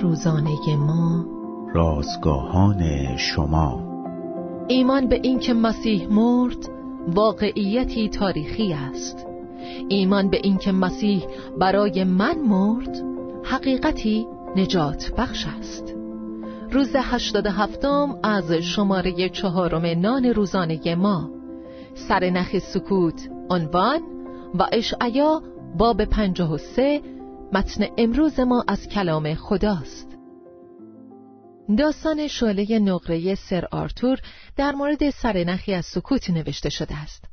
روزانه ما. رازگاهان شما. ایمان به اینکه مسیح مرد واقعیتی تاریخی است. ایمان به اینکه مسیح برای من مرد حقیقتی نجات بخش است. روز هشتاد هفتم از شماره چهارم نان روزانه ما. سرنخ سکوت عنوان و اشعیا باب پنجاه و سه متن امروز ما از کلام خداست. داستان شعله نقره سر آرتور در مورد سرنخی از سکوت نوشته شده است.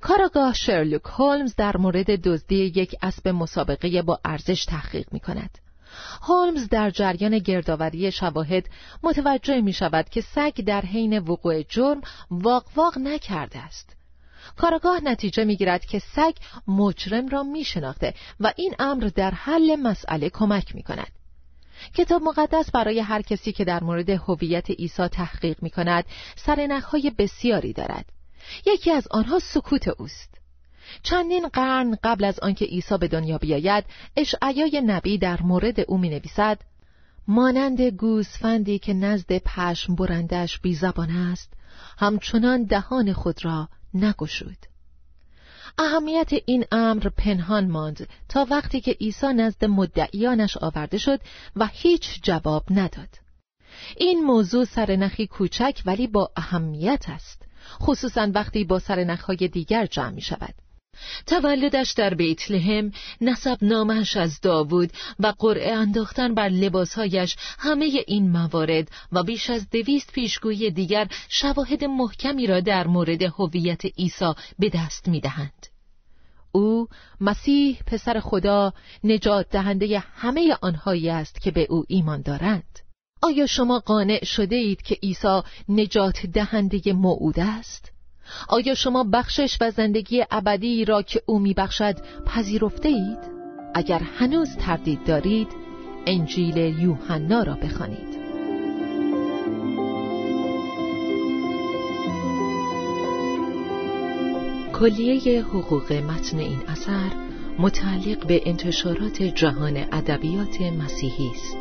کاراگاه شرلوک هولمز در مورد دزدی یک اسب مسابقه با ارزش تحقیق می کند هولمز در جریان گردآوری شواهد متوجه می شود که سگ در حین وقوع جرم واق واق نکرده است. کارگاه نتیجه می‌گیرد که سگ مجرم را می شناخته و این امر در حل مسئله کمک می کند. کتاب مقدس برای هر کسی که در مورد هویت عیسی تحقیق می کند سرنخهای بسیاری دارد. یکی از آنها سکوت اوست. چندین قرن قبل از آنکه عیسی به دنیا بیاید اشعیای نبی در مورد او می نویسد مانند گوسفندی که نزد پشم برندش بی زبان است همچنان دهان خود را نگشود. اهمیت این امر پنهان ماند تا وقتی که عیسی نزد مدعیانش آورده شد و هیچ جواب نداد. این موضوع سرنخی کوچک ولی با اهمیت است خصوصا وقتی با سرنخهای دیگر جمع می شود تولدش در بیت لحم، نسب نامش از داوود و قرعه انداختن بر لباسهایش همه این موارد و بیش از دویست پیشگویی دیگر شواهد محکمی را در مورد هویت عیسی به دست می‌دهند. او مسیح پسر خدا نجات دهنده همه آنهایی است که به او ایمان دارند. آیا شما قانع شده اید که عیسی نجات دهنده موعود است؟ آیا شما بخشش و زندگی ابدی را که او میبخشد پذیرفته اید؟ اگر هنوز تردید دارید انجیل یوحنا را بخوانید. کلیه حقوق متن این اثر متعلق به انتشارات جهان ادبیات مسیحی است.